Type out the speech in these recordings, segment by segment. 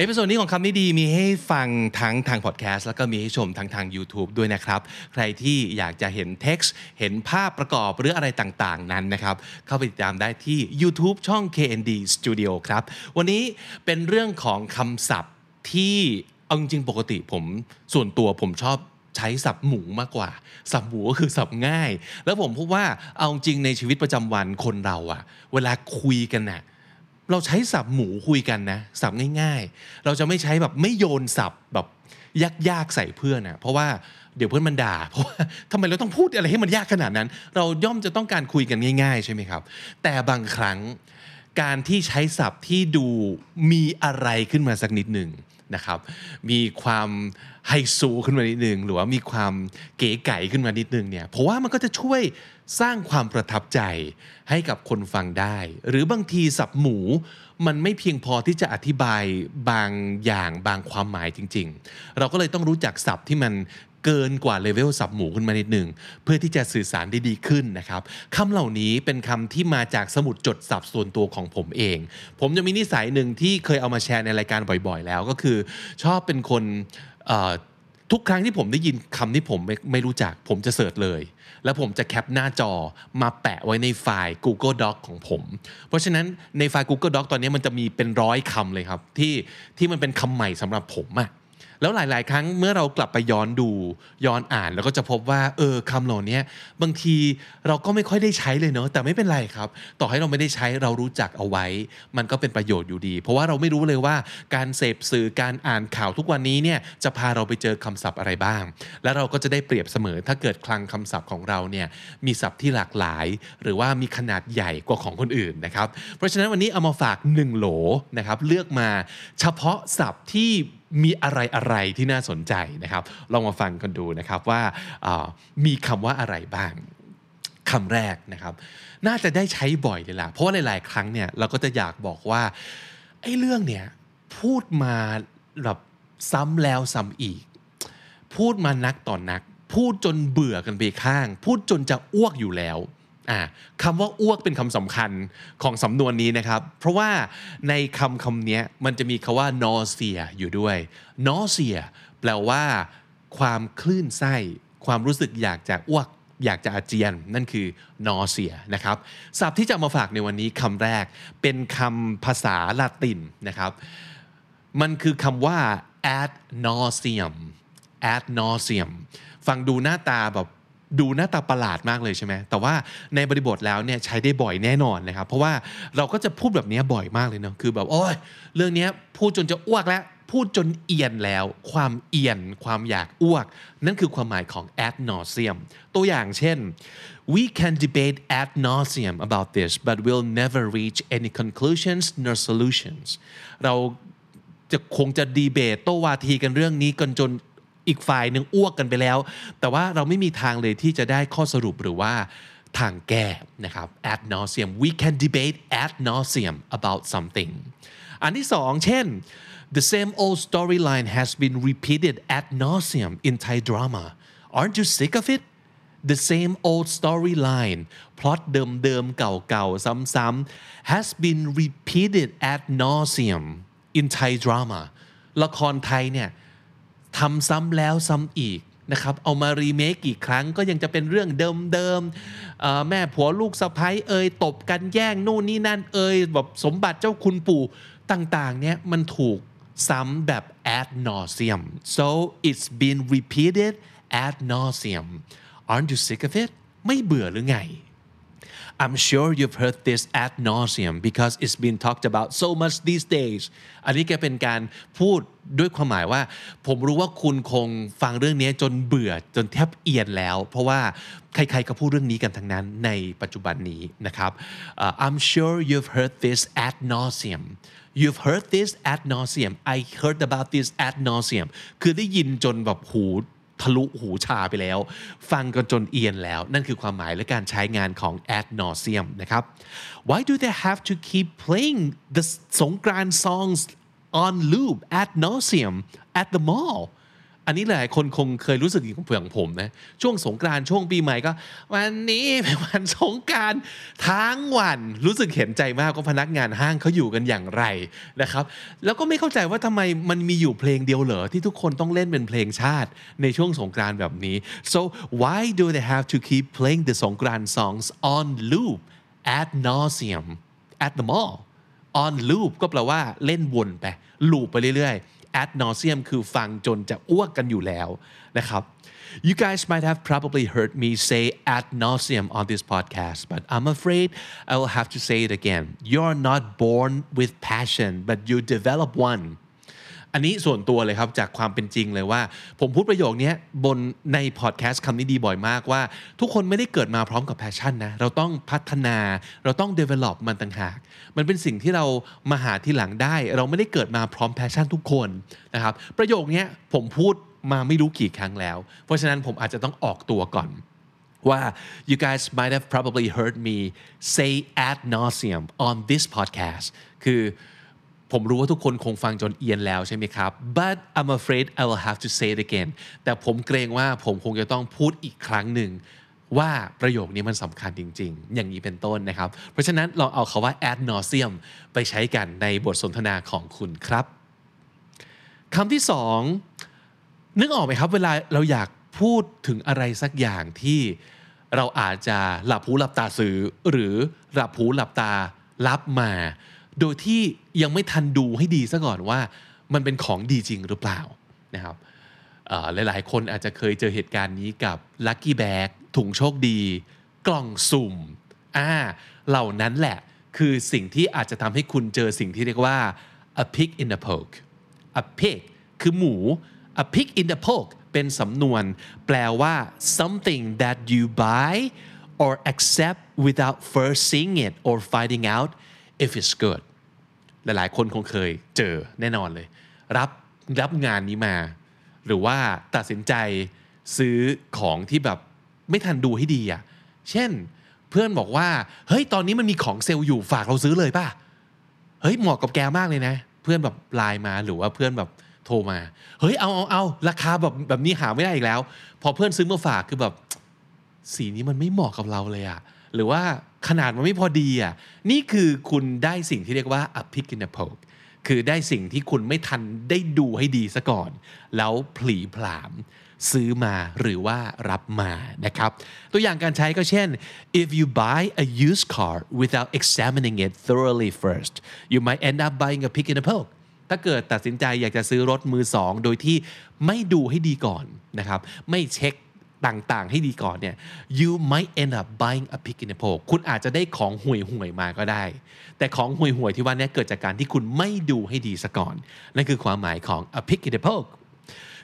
episode นี้ของคำนี้ดีมีให้ฟังทั้งทางพอดแคสต์แล้วก็มีให้ชมทั้งทาง YouTube ด้วยนะครับ ใครที่อยากจะเห็นเท็กซ์เห็นภาพประกอบหรืออะไรต่างๆ นั้นนะครับ เข้าไปติดตามได้ที่ YouTube ช่อง KND Studio ครับ วันนี้เป็นเรื่องของคำศัพท์ที่เอาจริงปกติผมส่วนตัวผมชอบใช้ศัพท์หมูมากกว่าศัพท์หมูก็คือศัพท์ง่าย แล้วผมพบว่าเอาจริงในชีวิตประจำวันคนเราอะเวลาคุยกันน่ะ เราใช้สับหมูคุยกันนะสับง่าย ๆ เราจะไม่ใช้แบบไม่โยนสับแบบยากๆใส่เพื่อนนะเพราะว่าเดี๋ยวเพื่อนมันด่า เพราะว่าทำไมเราต้องพูดอะไรให้มันยากขนาดนั้น เราย่อมจะต้องการคุยกันง่าย ๆ ใช่ไหมครับ แต่บางครั้งการที่ใช้ศัพท์ที่ดูมีอะไรขึ้นมาสักนิดหนึ่ง นะครับ มีความไฮโซขึ้นมานิดนึง หรือว่ามีความเก๋ไก๋ขึ้นมานิดนึงเนี่ยเพราะว่ามันก็จะช่วยสร้างความประทับใจให้กับคนฟังได้ หรือบางทีสับหมูมันไม่เพียงพอที่จะอธิบายบางอย่างบางความหมายจริง ๆ เราก็เลยต้องรู้จักศัพท์ที่มัน เกินกว่าเลเวลสับหมูขึ้นมานิดหนึ่งเพื่อที่จะสื่อสารได้ดีขึ้นนะครับคำเหล่านี้เป็นคำที่มาจากสมุดจดสับส่วนตัวของผมเอง ผมจะมีนิสัยหนึ่งที่เคยเอามาแชร์ในรายการบ่อยๆ แล้วก็คือ ชอบเป็นคนทุกครั้งที่ผมได้ยินคำที่ผมไม่ไม่รู้จัก ผมจะเสิร์ชเลย แล้วผมจะแคปหน้าจอมาแปะไว้ในไฟล์ Google Doc ของผม เพราะฉะนั้นในไฟล์ Google Doc ตอนนี้มันจะมีเป็นร้อยคำเลยครับ ที่ที่มันเป็นคำใหม่สำหรับผมอะ แล้วหลาย ๆ ครั้งเมื่อเรากลับไปย้อนดูย้อนอ่านแล้วก็จะพบว่าเออคำเหล่านี้บางทีเราก็ไม่ค่อยได้ใช้เลยเนาะแต่ไม่เป็นไรครับ ต่อให้เราไม่ได้ใช้เรารู้จักเอาไว้ มันก็เป็นประโยชน์อยู่ดี เพราะว่าเราไม่รู้เลยว่าการเสพสื่อการอ่านข่าวทุกวันนี้เนี่ยจะพาเราไปเจอคำศัพท์อะไรบ้าง แล้วเราก็จะได้เปรียบเสมอถ้าเกิดคลังคำศัพท์ของเราเนี่ยมีศัพท์ที่หลากหลาย หรือว่ามีขนาดใหญ่กว่าของคนอื่นนะครับเพราะฉะนั้นวันนี้เอามาฝาก1โหลนะครับเลือกมาเฉพาะศัพท์ที่ มีอะไรอะไรที่น่าสนใจนะครับ ลองมาฟังกันดูนะครับว่าามีคำว่าอะไรบ้างคำแรกนะครับ น่าจะได้ใช้บ่อยเลยล่ะ เพราะว่าหลาย ๆ ครั้งเนี่ยเราก็จะอยากบอกว่าไอ้เรื่องเนี่ยพูดมาแบบซ้ำแล้วซ้ำอีก พูดมานักต่อนนัก พูดจนเบื่อกันไปข้าง พูดจนจะอ้วกอยู่แล้ว อ่าคำว่าอ้วกเป็นคำสำคัญของสำนวนนี้นะครับ เพราะว่าในคำคำนี้มันจะมีคาว่า nausea อยู่ด้วย nausea แปลว่า ความคลื่นไส้ ความรู้สึกอยากจะอ้วก อยากจะอาเจียน นั่นคือ nausea นะครับศัพท์ที่จะมาฝากในวันนี้คำแรกเป็นคำภาษาละตินนะครับ มันคือคำว่า ad nauseum ad nauseum ฟังดูหน้าตาแบบ ดูหน้าตาประหลาดมากเลยใช่ไหมแต่ว่าในบริบทแล้วเนี่ยใช้ได้บ่อยแน่นอนนะครับ เพราะว่าเราก็จะพูดแบบนี้บ่อยมากเลยเนาะคือแบบโอ้ยเรื่องนี้พูดจนจะอ้วกแล้ว พูดจนเอียนแล้ว ความเอียน ความอยากอ้วก นั่นคือความหมายของ ad nauseum ตัวอย่างเช่น we can debate ad nauseum about this but we'll never reach any conclusions nor solutions เราจะคงจะดีเบตโต้วาทีกันเรื่องนี้กันจน อีกฝ่ายหนึ่งอ้วกกันไปแล้ว แต่ว่าเราไม่มีทางเลยที่จะได้ข้อสรุปหรือว่าทางแก้นะครับ ad nauseum we can debate ad nauseum about something อันที่สองเช่น the same old storyline has been repeated ad nauseum in Thai drama aren't you sick of it the same old storyline พล็อตเดิมๆ เก่าๆ ซ้ำๆ has been repeated ad nauseum in Thai drama ละครไทยเนี่ย ทำซ้ำแล้วซ้ำอีกนะครับเอามารีเมคกี่ครั้งก็ยังจะเป็นเรื่องเดิมๆแม่ผัวลูกสะใภ้เอ่ยตบกันแย่งนู่นนี่นั่นเอ่ยแบบสมบัติเจ้าคุณปู่ต่างๆเนี่ยมันถูกซ้ำแบบ ad nauseum so it's been repeated ad nauseum aren't you sick of it ไม่เบื่อหรือไง I'm sure you've heard this ad nauseum because it's been talked about so much these days อันนี้แกเป็นการพูดด้วยความหมายว่า ผมรู้ว่าคุณคงฟังเรื่องนี้จนเบื่อจนแทบเอียนแล้ว เพราะว่าใครๆก็พูดเรื่องนี้กันทั้งนั้นในปัจจุบันนี้นะครับ Uh, I'm sure you've heard this ad nauseum You've heard this ad nauseum I heard about this ad nauseum คือได้ยินจนแบบหู ทะลุหูชาไปแล้ว ฟังกันจนเอียนแล้ว นั่นคือความหมายและการใช้งานของ ad nauseum นะครับ Why do they have to keep playing the สงกราน songs on loop ad nauseum at the mall อันนี้หลายคนคงเคยรู้สึกอย่างผมนะ ช่วงสงกรานต์ช่วงปีใหม่ก็ วันนี้เป็นวันสงกรารทั้งวันรู้สึกเห็นใจมากว่าพนักงานห้างเขาอยู่กันอย่างไรนะครับ แล้วก็ไม่เข้าใจว่าทำไมมันมีอยู่เพลงเดียวเหรอที่ทุกคนต้องเล่นเป็นเพลงชาติในช่วงสงกรานต์แบบนี้ so why do they have to keep playing the สงกรานต์ songs on loop ad nauseum at the mall on loop ก็แปลว่าเล่นวนไปลูปไปเรื่อยๆ ad nauseum คือฟังจนจะอ้วกกันอยู่แล้วนะครับ You guys might have probably heard me say ad nauseum on this podcast, but I'm afraid I will have to say it again. You're not born with passion, but you develop one. อันนี้ส่วนตัวเลยครับจากความเป็นจริงเลยว่า ผมพูดประโยคนี้บนในพอดแคสต์คำนี้ดีบ่อยมากว่า ทุกคนไม่ได้เกิดมาพร้อมกับ passion นะเราต้องพัฒนาเราต้อง develop มันต่างหาก มันเป็นสิ่งที่เรามาหาทีหลังได้ เราไม่ได้เกิดมาพร้อม passion ทุกคนนะครับประโยคนี้ผมพูดมาไม่รู้กี่ครั้งแล้ว เพราะฉะนั้นผมอาจจะต้องออกตัวก่อนว่า you guys might have probably heard me say ad nauseum on this podcast คือ ผมรู้ว่าทุกคนคงฟังจนเอียนแล้วใช่ไหมครับ but I'm afraid I will have to say it again แต่ผมเกรงว่าผมคงจะต้องพูดอีกครั้งหนึ่ง ว่าประโยคนี้มันสำคัญจริง ๆ อย่างนี้เป็นต้นนะครับ เพราะฉะนั้นลองเอาคาว่า ad nauseum ไปใช้กันในบทสนทนาของคุณครับคำที่สองนึกออกไหมครับ เวลาเราอยากพูดถึงอะไรสักอย่างที่เราอาจจะหลับหูหลับตาซื้อหรือหลับหูหลับตารับมา โดยที่ยังไม่ทันดูให้ดีซะก่อนว่ามันเป็นของดีจริงหรือเปล่านะครับหลายๆ คนอาจจะเคยเจอเหตุการณ์นี้กับ Lucky Bag ถุงโชคดี กล่องสุ่มอ่าเหล่านั้นแหละคือสิ่งที่อาจจะทำให้คุณเจอสิ่งที่เรียกว่า a pig in the poke a pig คือหมู a pig in the poke เป็นสำนวน แปลว่า something that you buy or accept without first seeing it or finding out if it's good หลายๆ คนคงเคยเจอแน่นอนเลย รับรับงานนี้มา หรือว่าตัดสินใจซื้อของที่แบบไม่ทันดูให้ดีอะ เช่นเพื่อนบอกว่า เฮ้ย ตอนนี้มันมีของเซลล์อยู่ฝากเราซื้อเลยป่ะ เฮ้ย เหมาะกับแกมากเลยนะ เพื่อนแบบไลน์มาหรือว่าเพื่อนแบบโทรมา เฮ้ย เอาเอาเอาราคาแบบแบบนี้หาไม่ได้อีกแล้ว พอเพื่อนซื้อมาฝากคือแบบ สีนี้มันไม่เหมาะกับเราเลยอะ หรือว่าขนาดมันไม่พอดีอะนี่คือคุณได้สิ่งที่เรียกว่า a pick in the poke คือได้สิ่งที่คุณไม่ทันได้ดูให้ดีซะก่อน แล้วผลีผลามซื้อมาหรือว่ารับมานะครับ ตัวอย่างการใช้ก็เช่น if you buy a used car without examining it thoroughly first you might end up buying a pick in the poke ถ้าเกิดตัดสินใจอยากจะซื้อรถมือสอง โดยที่ไม่ดูให้ดีก่อนนะครับ ไม่เช็ค ต่างๆ ให้ดีก่อนเนี่ย you might end up buying a pick in the poke คุณอาจจะได้ของห่วยห่วยมาก็ได้ แต่ของห่วยห่วยที่ว่านี้เกิดจากการที่คุณไม่ดูให้ดีซะก่อน นั่นคือความหมายของ a pick in the poke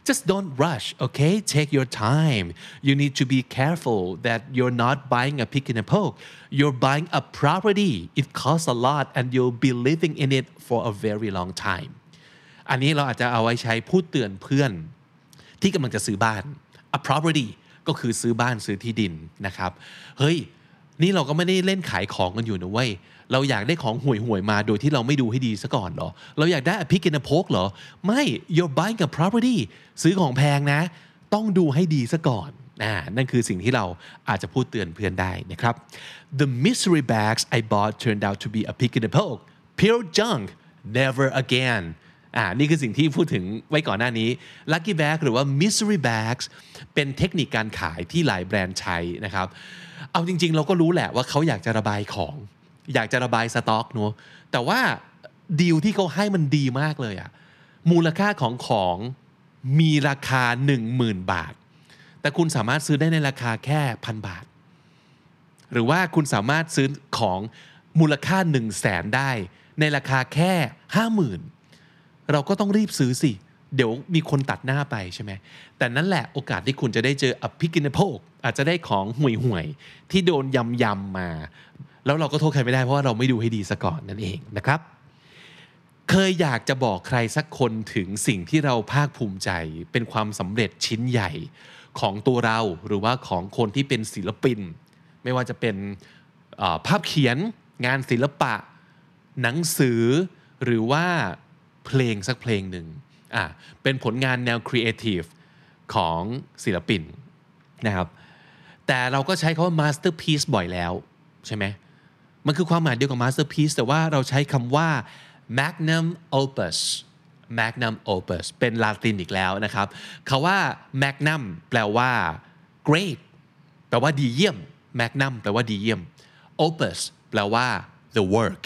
just don't rush okay take your time you need to be careful that you're not buying a pick in a poke you're buying a property it costs a lot and you'll be living in it for a very long time อันนี้เราอาจจะเอาไว้ใช้พูดเตือนเพื่อนที่กำลังจะซื้อบ้าน a property ก็คือซื้อบ้านซื้อที่ดินนะครับ เฮ้ย นี่เราก็ไม่ได้เล่นขายของกันอยู่นะเว้ย เราอยากได้ของห่วยห่วยมาโดยที่เราไม่ดูให้ดีซะก่อนเหรอ เราอยากได้ a pick in a poke เหรอ ไม่ you're buying a property ซื้อของแพงนะ ต้องดูให้ดีซะก่อนอ่านั่นคือสิ่งที่เราอาจจะพูดเตือนเพื่อนได้นะครับ the mystery bags I bought turned out to be a pick in a poke pure junk never again อ่านี่คือสิ่งที่พูดถึงไว้ก่อนหน้านี้ Lucky Bag หรือว่า Mystery Bags เป็นเทคนิคการขายที่หลายแบรนด์ใช้นะครับ เอาจริง ๆ เราก็รู้แหละว่าเขาอยากจะระบายของ อยากจะระบายสต็อกเนอะแต่ว่าดีลที่เขาให้มันดีมากเลยอะมูลค่าของของมีราคา 10,000 บาท แต่คุณสามารถซื้อได้ในราคาแค่พันบาท หรือว่าคุณสามารถซื้อของมูลค่า 1 0 0 0 0แสนได้ ในราคาแค่ 50,000 เราก็ต้องรีบซื้อสิ เดี๋ยวมีคนตัดหน้าไปใช่ไหม แต่นั่นแหละโอกาสที่คุณจะได้เจออภิกินโพกอาจจะได้ของห่วยห่วยๆที่โดนยำยำๆมา แล้วเราก็โทษใครไม่ได้เพราะว่าเราไม่ดูให้ดีซะก่อนนั่นเองนะครับ เคยอยากจะบอกใครสักคนถึงสิ่งที่เราภาคภูมิใจ เป็นความสำเร็จชิ้นใหญ่ของตัวเราหรือว่าของคนที่เป็นศิลปิน ไม่ว่าจะเป็นภาพเขียนงานศิลปะ หนังสือหรือว่า เพลงสักเพลงหนึ่งอะเป็นผลงานแนวครีเอทีฟของศิลปินนะครับแต่เราก็ใช้คาว่า masterpiece บ่อยแล้วใช่ไหมมันคือความหมายเดียวกับ masterpiece แต่ว่าเราใช้คำว่า magnum opus magnum opus เป็นลาตินอีกแล้วนะครับคาว่า magnum แปลว่า great แปลว่าดีเยี่ยม magnum แปลว่าดีเยี่ยม opus แปลว่า the work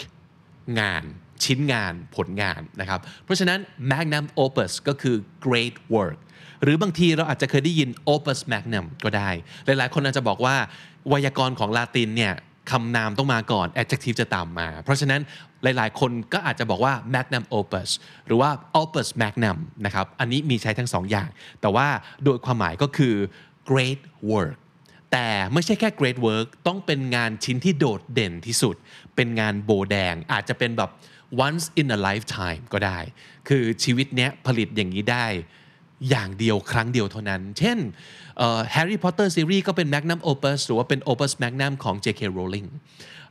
งาน ชิ้นงานผลงานนะครับ เพราะฉะนั้น magnum opus ก็คือ great work หรือบางทีเราอาจจะเคยได้ยิน opus magnum ก็ได้ หลายๆ คนอาจจะบอกว่า ไวยากรณ์ของลาตินเนี่ยคำนามต้องมาก่อน adjective จะตามมา เพราะฉะนั้นหลายๆ คนก็อาจจะบอกว่า magnum opus หรือว่า opus magnum นะครับ อันนี้มีใช้ทั้งสองอย่าง แต่ว่าโดยความหมายก็คือ great work แต่ไม่ใช่แค่ great work ต้องเป็นงานชิ้นที่โดดเด่นที่สุด เป็นงานโบแดง อาจจะเป็นแบบ once in a lifetime ก็ได้ คือชีวิตเนี้ยผลิตอย่างนี้ได้อย่างเดียวครั้งเดียวเท่านั้น เช่น Harry Potter series ก็เป็น magnum opus หรือว่าเป็น opus magnum ของ J.K. Rowling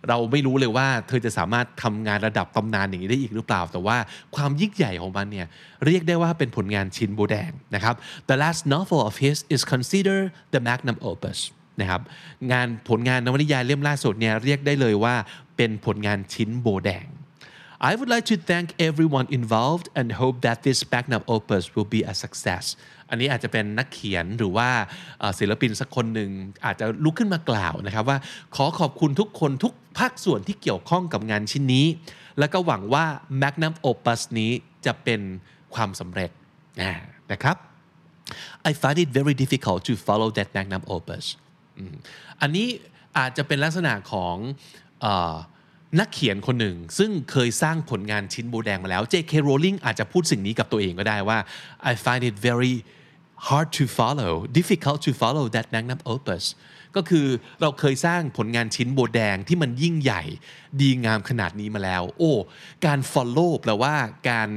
เราไม่รู้เลยว่าเธอจะสามารถทำงานระดับตำนานอย่างนี้ได้อีกหรือเปล่า แต่ว่าความยิ่งใหญ่ของมันเนี่ยเรียกได้ว่าเป็นผลงานชิ้นโบแดงนะครับ The last novel of his is considered the magnum opus นะครับงานผลงานนวนิยายเล่มล่าสุดเนี่ยเรียกได้เลยว่าเป็นผลงานชิ้นโบแดง I would like to thank everyone involved and hope that this magnum opus will be a success อันนี้อาจจะเป็นนักเขียนหรือว่าศิลปินสักคนหนึ่งอาจจะลุกขึ้นมากล่าวนะครับว่าขอขอบคุณทุกคนทุกภาคส่วนที่เกี่ยวข้องกับงานชิ้นนี้ แล้วก็หวังว่า magnum opus นี้จะเป็นความสำเร็จนะครับ I find it very difficult to follow that magnum opus อันนี้อาจจะเป็นลักษณะของ นักเขียนคนหนึ่ง ซึ่งเคยสร้างผลงานชิ้นโบแดงมาแล้ว J.K. Rowling อาจจะพูดสิ่งนี้กับตัวเองก็ได้ว่า I find it very hard to follow difficult to follow that magnum opus ก็คือเราเคยสร้างผลงานชิ้นโบแดงที่มันยิ่งใหญ่ ดีงามขนาดนี้มาแล้ว โอ้ การ follow แปลว่าการ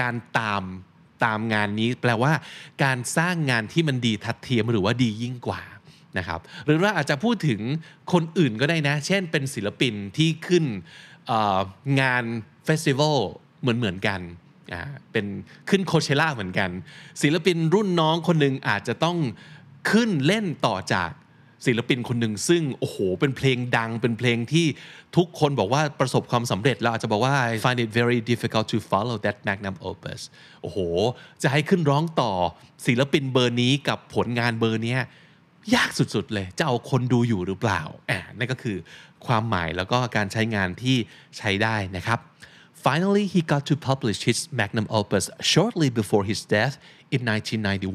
การตามตามงานนี้ แปลว่า การสร้างงานที่มันดีทัดเทียมหรือว่าดียิ่งกว่า นะครับหรือว่าอาจจะพูดถึงคนอื่นก็ได้นะ เช่นเป็นศิลปินที่ขึ้นงานเฟสติวัลเหมือนเหมือนกันเป็นขึ้นโคเชล่าเหมือนกัน ศิลปินรุ่นน้องคนหนึ่งอาจจะต้องขึ้นเล่นต่อจากศิลปินคนหนึ่งซึ่ง โอ้โห เป็นเพลงดังเป็นเพลงที่ทุกคนบอกว่าประสบความสำเร็จ แล้วอาจจะบอกว่า I find it very difficult to follow that magnum opus โอ้โห จะให้ขึ้นร้องต่อศิลปินเบอร์นี้กับผลงานเบอร์นี้ ยากสุดๆ เลย จะเอาคนดูอยู่หรือเปล่าอ่านั่นก็คือความหมายแล้วก็การใช้งานที่ใช้ได้นะครับ Finally he got to publish his magnum opus shortly before his death in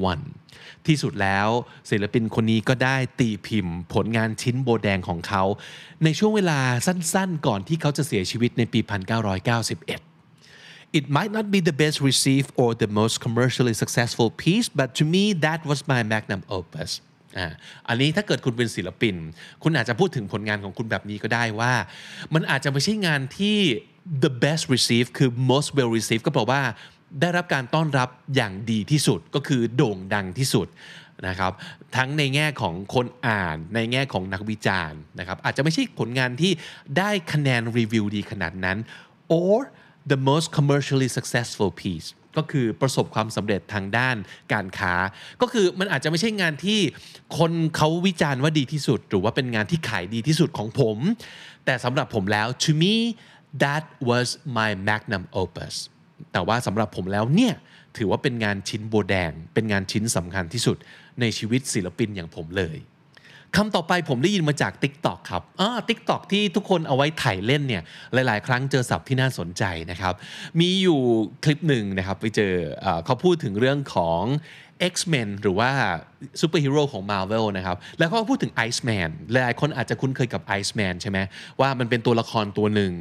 1991 ที่สุดแล้วศิลปินคนนี้ก็ได้ตีพิมพ์ผลงานชิ้นโบแดงของเขา ในช่วงเวลาสั้นๆ ก่อนที่เขาจะเสียชีวิตในปี 1991 It might not be the best received or the most commercially successful piece but to me that was my magnum opus อันนี้ถ้าเกิดคุณเป็นศิลปิน คุณอาจจะพูดถึงผลงานของคุณแบบนี้ก็ได้ว่า มันอาจจะไม่ใช่งานที่ the best received คือ most well received ก็แปลว่าได้รับการต้อนรับอย่างดีที่สุดก็คือโด่งดังที่สุดนะครับทั้งในแง่ของคนอ่านในแง่ของนักวิจารณ์นะครับอาจจะไม่ใช่ผลงานที่ได้คะแนนรีวิวดีขนาดนั้น or the most commercially successful piece ก็คือประสบความสำเร็จทางด้านการค้า ก็คือมันอาจจะไม่ใช่งานที่คนเขาวิจารณ์ว่าดีที่สุด หรือว่าเป็นงานที่ขายดีที่สุดของผม แต่สำหรับผมแล้ว to me that was my magnum opus แต่ว่าสำหรับผมแล้วเนี่ยถือว่าเป็นงานชิ้นโบแดง เป็นงานชิ้นสำคัญที่สุดในชีวิตศิลปินอย่างผมเลย คำต่อไปผมได้ยินมาจาก TikTok ครับอ่า TikTok ที่ทุกคนเอาไว้ถ่ายเล่นเนี่ยหลาย ๆ ครั้งเจอศัพท์ที่น่าสนใจนะครับ มีอยู่คลิปหนึ่งนะครับไปเจอเขาพูดถึงเรื่องของ X-Men หรือว่าซูเปอร์ฮีโร่ของ Marvel นะครับ แล้วก็พูดถึง Iceman หลายคนอาจจะคุ้นเคยกับ Iceman ใช่ไหมว่ามันเป็นตัวละครตัวหนึ่ง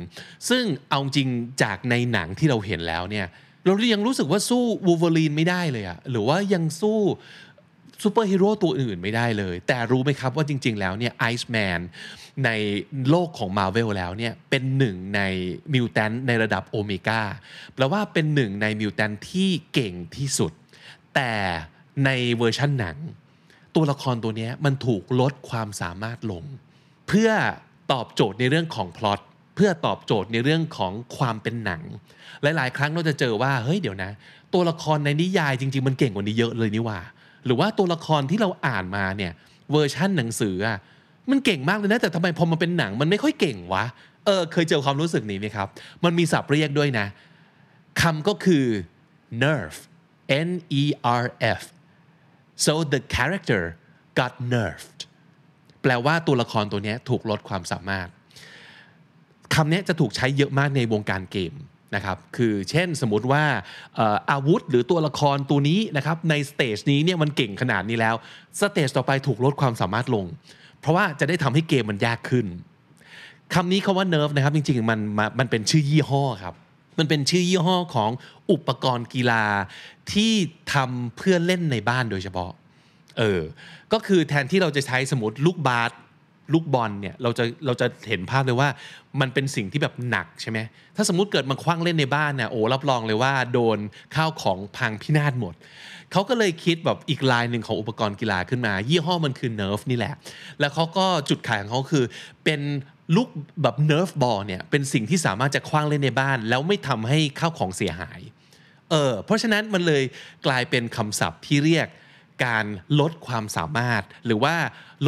ซึ่งเอาจริงจากในหนังที่เราเห็นแล้วเนี่ยเรายังรู้สึกว่าสู้วูเวอรีนไม่ได้เลยอะหรือว่ายังสู้ ซูเปอร์ฮีโร่ตัวอื่นไม่ได้เลย แต่รู้ไหมครับว่าจริง ๆ แล้วเนี่ยไอซ์แมนในโลกของมา r v e l แล้วเนี่ยเป็นหนึ่งใน mutant ในระดับโอเมก้าแปลว่าเป็นหนึ่งใน mutant ที่เก่งที่สุด แต่ในเวอร์ชั่นหนัง ตัวละครตัวนี้มันถูกลดความสามารถลง เพื่อตอบโจทย์ในเรื่องของพล็อตเพื่อตอบโจทย์ในเรื่องของความเป็นหนัง หลาย ๆ ครั้งเราจะเจอว่าเฮ้ยเดี๋ยวนะ ตัวละครในนิยายจริง ๆ มันเก่งกว่านี้เยอะเลยนี่ว่า หรือว่าตัวละครที่เราอ่านมาเนี่ยเวอร์ชั่นหนังสืออะมันเก่งมากเลยนะ แต่ทำไมพอมาเป็นหนังมันไม่ค่อยเก่งวะเออเคยเจอความรู้สึกนี้ไหมครับ มันมีศัพท์เรียกด้วยนะคำก็คือ nerf n e r f so the character got nerfed แปลว่าตัวละครตัวนี้ถูกลดความสามารถคำนี้จะถูกใช้เยอะมากในวงการเกม นะครับคือเช่นสมมติว่าอาวุธหรือตัวละครตัวนี้นะครับใน stage นี้เนี่ยมันเก่งขนาดนี้แล้ว stage ต่อไปถูกลดความสามารถลง เพราะว่าจะได้ทำให้เกมมันยากขึ้นคำนี้คำว่า nerf นะครับจริงๆมันมันเป็นชื่อยี่ห้อครับมันเป็นชื่อยี่ห้อของอุปกรณ์กีฬาที่ทำเพื่อเล่นในบ้านโดยเฉพาะเออก็คือแทนที่เราจะใช้สมมติลูกบาส ลูกบอลเนี่ยเราจะเราจะเห็นภาพเลยว่ามันเป็นสิ่งที่แบบหนักใช่ไหมถ้าสมมติเกิดมันคว้างเล่นในบ้านเนี่ยโอ้รับรองเลยว่าโดนข้าวของพังพินาศหมด เขาก็เลยคิดแบบอีกลายหนึ่งของอุปกรณ์กีฬาขึ้นมา ยี่ห้อมันคือ Nerf นี่แหละ แล้วเขาก็จุดขายของเขาคือเป็นลูกแบบ Nerf ball เนี่ยเป็นสิ่งที่สามารถจะคว้างเล่นในบ้าน แล้วไม่ทำให้ข้าวของเสียหายเออเพราะฉะนั้นมันเลยกลายเป็นคำศัพท์ที่เรียก การลดความสามารถ หรือว่า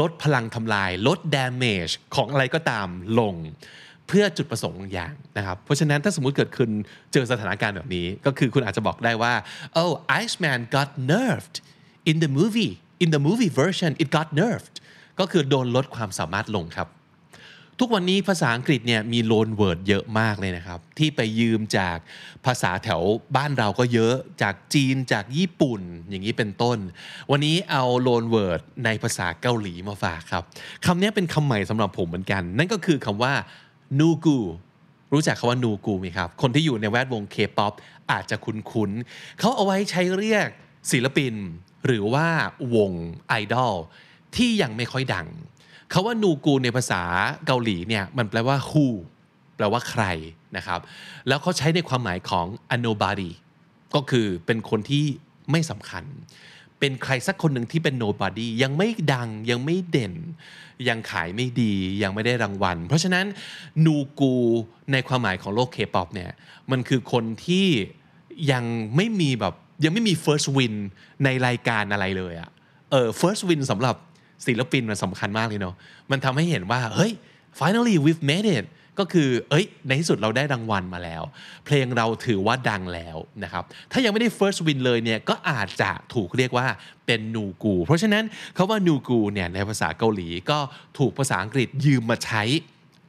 ลดพลังทำลาย ลด damage ของอะไรก็ตามลง เพื่อจุดประสงค์อย่างนะครับ เพราะฉะนั้นถ้าสมมุติเกิดคุณเจอสถานการณ์แบบนี้ ก็คือคุณอาจจะบอกได้ว่า oh Iceman got nerfed in the movie in the movie version it got nerfed ก็คือโดนลดความสามารถลงครับ ทุกวันนี้ภาษาอังกฤษเนี่ยมี loanword เยอะมากเลยนะครับ ที่ไปยืมจากภาษาแถวบ้านเราก็เยอะจากจีนจากญี่ปุ่นอย่างนี้เป็นต้น วันนี้เอา loanword ในภาษาเกาหลีมาฝากครับคำนี้เป็นคำใหม่สำหรับผมเหมือนกัน นั่นก็คือคำว่านูกูรู้จักคาว่านูกูไหมครับ คนที่อยู่ในแวดวงเคป๊อปอาจจะคุ้นๆเขาเอาไว้ใช้เรียกศิลปิน หรือว่าวงไอดอลที่ยังไม่ค่อยดัง คาว่านูกูในภาษาเกาหลีเนี่ยมันแปลว่า who แปลว่าใครนะครับ แล้วเขาใช้ในความหมายของ a nobody ก็คือเป็นคนที่ไม่สำคัญ เป็นใครสักคนหนึ่งที่เป็น nobody ยังไม่ดังยังไม่เด่น ยังขายไม่ดียังไม่ได้รางวัล เพราะฉะนั้นนูกูในความหมายของโลกเคป๊อปเนี่ยมันคือคนที่ยังไม่มีแบบยังไม่มี first win ในรายการอะไรเลยอะเออ first win สำหรับ ศิลปินมันสำคัญมากเลยเนาะมันทำให้เห็นว่าเฮ้ย finally we've made it ก็คือเอ้ยในที่สุดเราได้รางวัลมาแล้ว เพลงเราถือว่าดังแล้วนะครับถ้ายังไม่ได้ first win เลยเนี่ยก็อาจจะถูกเรียกว่าเป็นนูกูเพราะฉะนั้นคาว่านูกูเนี่ยในภาษาเกาหลีก็ถูกภาษาอังกฤษยืมมาใช้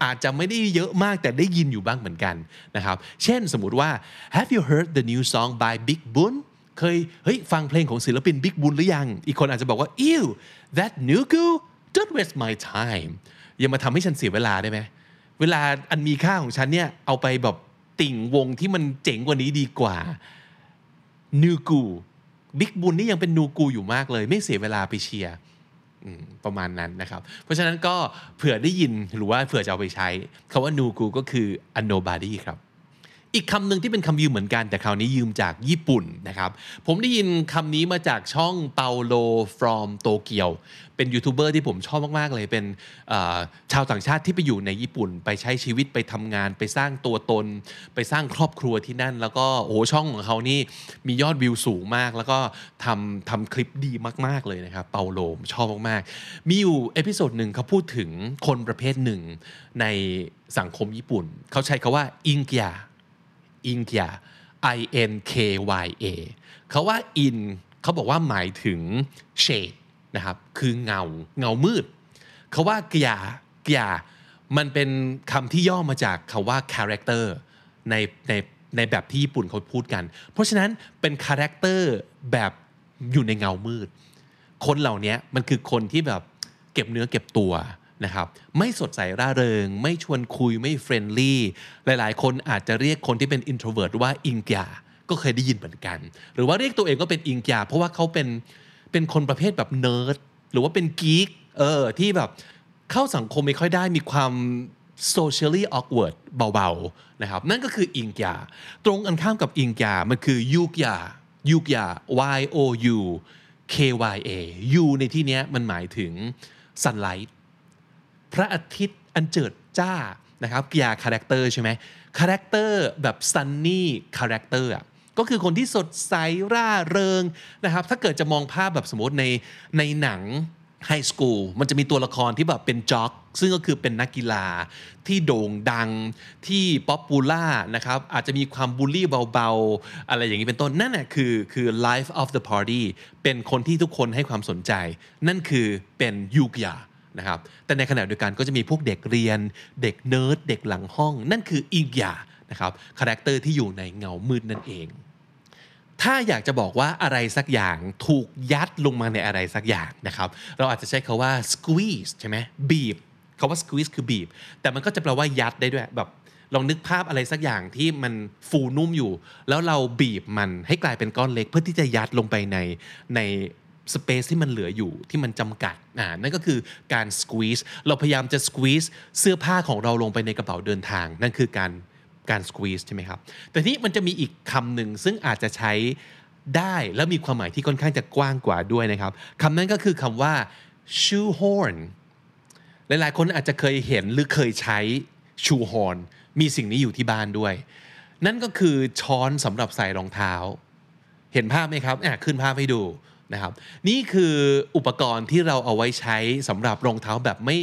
อาจจะไม่ได้เยอะมากแต่ได้ยินอยู่บ้างเหมือนกันนะครับเช่นสมมุติว่า Have you heard the new song by Big Bun เคยเฮ้ยฟังเพลงของศิลปินบิ๊กบุญหรือยัง อีกคนอาจจะบอกว่า ew that nugu don't waste my time อย่ามาทำให้ฉันเสียเวลาได้ไหม เวลาอันมีค่าของฉันเนี่ย เอาไปแบบติ่งวงที่มันเจ๋งกว่านี้ดีกว่า นูกูบิ๊กบุญนี่ยังเป็นนูกูอยู่มากเลย ไม่เสียเวลาไปเชียร์ประมาณนั้นนะครับ เพราะฉะนั้นก็เผื่อได้ยินหรือว่าเผื่อจะเอาไปใช้คาว่านูกูก็คือ a nobody ครับ อีกคำหนึ่งที่เป็นคำยืมเหมือนกัน แต่คราวนี้ยืมจากญี่ปุ่นนะครับ ผมได้ยินคำนี้มาจากช่องเปาโล from โตเกียวเป็นยูทูบเบอร์ที่ผมชอบมาก ๆ เลยเป็นชาวต่างชาติที่ไปอยู่ในญี่ปุ่น ไปใช้ชีวิตไปทำงาน ไปสร้างตัวตน ไปสร้างครอบครัวที่นั่น แล้วก็โอ้ช่องของเขานี่มียอดวิวสูงมาก แล้วก็ทำทำคลิปดีมาก ๆ เลยนะครับเปาโลชอบมากๆ มีอยู่ episode หนึ่งเขาพูดถึงคนประเภทหนึ่งในสังคมญี่ปุ่น เขาใช้คาว่าอิงเกีย อินเกีย I N K Y A เขาว่า in เขาบอกว่าหมายถึง shade นะครับ คือเงา เงามืด เขาว่าเกียเกียมันเป็นคำที่ย่อมาจากคาว่า character ในในในแบบที่ญี่ปุ่นเขาพูดกัน เพราะฉะนั้นเป็น character แบบอยู่ในเงามืด คนเหล่านี้มันคือคนที่แบบเก็บเนื้อเก็บตัว นะครับไม่สดใสร่าเริง ไม่ชวนคุยไม่ friendly หลายๆ คนอาจจะเรียกคนที่เป็น introvert ว่า陰キャก็เคยได้ยินเหมือนกัน หรือว่าเรียกตัวเองก็เป็น陰キャเพราะว่าเขาเป็นเป็นคนประเภทแบบเนิร์ดหรือว่าเป็น geek เออที่แบบเข้าสังคมไม่ค่อยได้มีความ socially awkward เบาๆนะครับนั่นก็คือ陰キャ ตรงกันข้ามกับ 陰キャ มันคือ 陽キャ 陽キャ y o u k y a u ในที่นี้มันหมายถึง sunlight พระอาทิตย์อันเจิดจ้านะครับキャ character ใช่ไหม character แบบ sunny character ก็คือคนที่สดใสร่าเริงนะครับถ้าเกิดจะมองภาพแบบสมมติในในหนัง high school มันจะมีตัวละครที่แบบเป็น jock ซึ่งก็คือเป็นนักกีฬาที่โด่งดังที่ popular นะครับอาจจะมีความบูลลี่เบาๆ อะไรอย่างนี้เป็นต้นนั่นแหละคือคือ life of the party เป็นคนที่ทุกคนให้ความสนใจ นั่นคือเป็น陽キャ นะครับแต่ในขณะเดียวกันก็จะมีพวกเด็กเรียน เด็กเนิร์ดเด็กหลังห้อง นั่นคือ陰キャนะครับ character ที่อยู่ในเงามืดนั่นเอง ถ้าอยากจะบอกว่าอะไรสักอย่างถูกยัดลงมาในอะไรสักอย่างนะครับเราอาจจะใช้คาว่า squeeze ใช่ไหมบีบคาว่า squeeze คือบีบ แต่มันก็จะแปลว่ายัดได้ด้วยแบบลองนึกภาพอะไรสักอย่างที่มันฟูนุ่มอยู่ แล้วเราบีบมันให้กลายเป็นก้อนเล็กเพื่อที่จะยัดลงไปในใน สเปซที่มันเหลืออยู่ที่มันจำกัดอ่านั่นก็คือการ squeeze เราพยายามจะ squeeze เสื้อผ้าของเราลงไปในกระเป๋าเดินทาง นั่นคือการการ squeeze ใช่ไหมครับ แต่ที่มันจะมีอีกคำหนึ่งซึ่งอาจจะใช้ได้แล้วมีความหมายที่ค่อนข้างจะกว้างกว่าด้วยนะครับคำนั้นก็คือคำว่า shoehorn หลายๆ คนอาจจะเคยเห็นหรือเคยใช้ shoehorn มีสิ่งนี้อยู่ที่บ้านด้วย นั่นก็คือช้อนสำหรับใส่รองเท้า เห็นภาพไหมครับอะขึ้นภาพให้ดู นะครับ นี่คืออุปกรณ์ที่เราเอาไว้ใช้สำหรับรองเท้าแบบไม่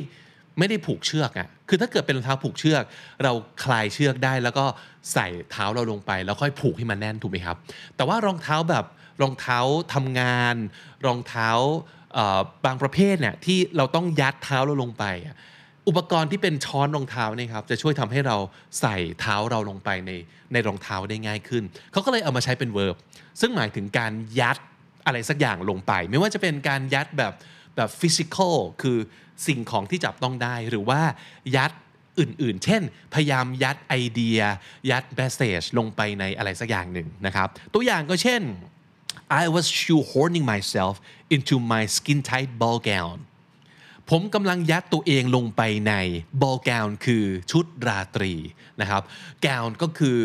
ไม่ได้ผูกเชือกอะ่ะ คือถ้าเกิดเป็นรองเท้าผูกเชือก เราคลายเชือกได้ แล้วก็ใส่เท้าเราลงไป แล้วค่อยผูกให้มันแน่นถูกไหมครับ แต่ว่ารองเท้าแบบรองเท้าทำงาน รองเท้าบางประเภทเนี่ยที่เราต้องยัดเท้าเราลงไป อุปกรณ์ที่เป็นช้อนรองเท้านี่ครับจะช่วยทำให้เราใส่เท้าเราลงไปในในรองเท้าได้ง่ายขึ้น เขาก็เลยเอามาใช้เป็น verb ซึ่งหมายถึงการยัด อะไรสักอย่างลงไป ไม่ว่าจะเป็นการยัดแบบแบบฟิสิกอลคือสิ่งของที่จับต้องได้หรือว่ายัดอื่นๆ เช่น พยายามยัดไอเดีย ยัดแมสเซจลงไปในอะไรสักอย่างหนึ่งนะครับ ตัวอย่างก็เช่น I was shoehorning myself into my skin tight ball gown ผมกำลังยัดตัวเองลงไปใน ball gown คือชุดราตรีนะครับ gown ก็คือ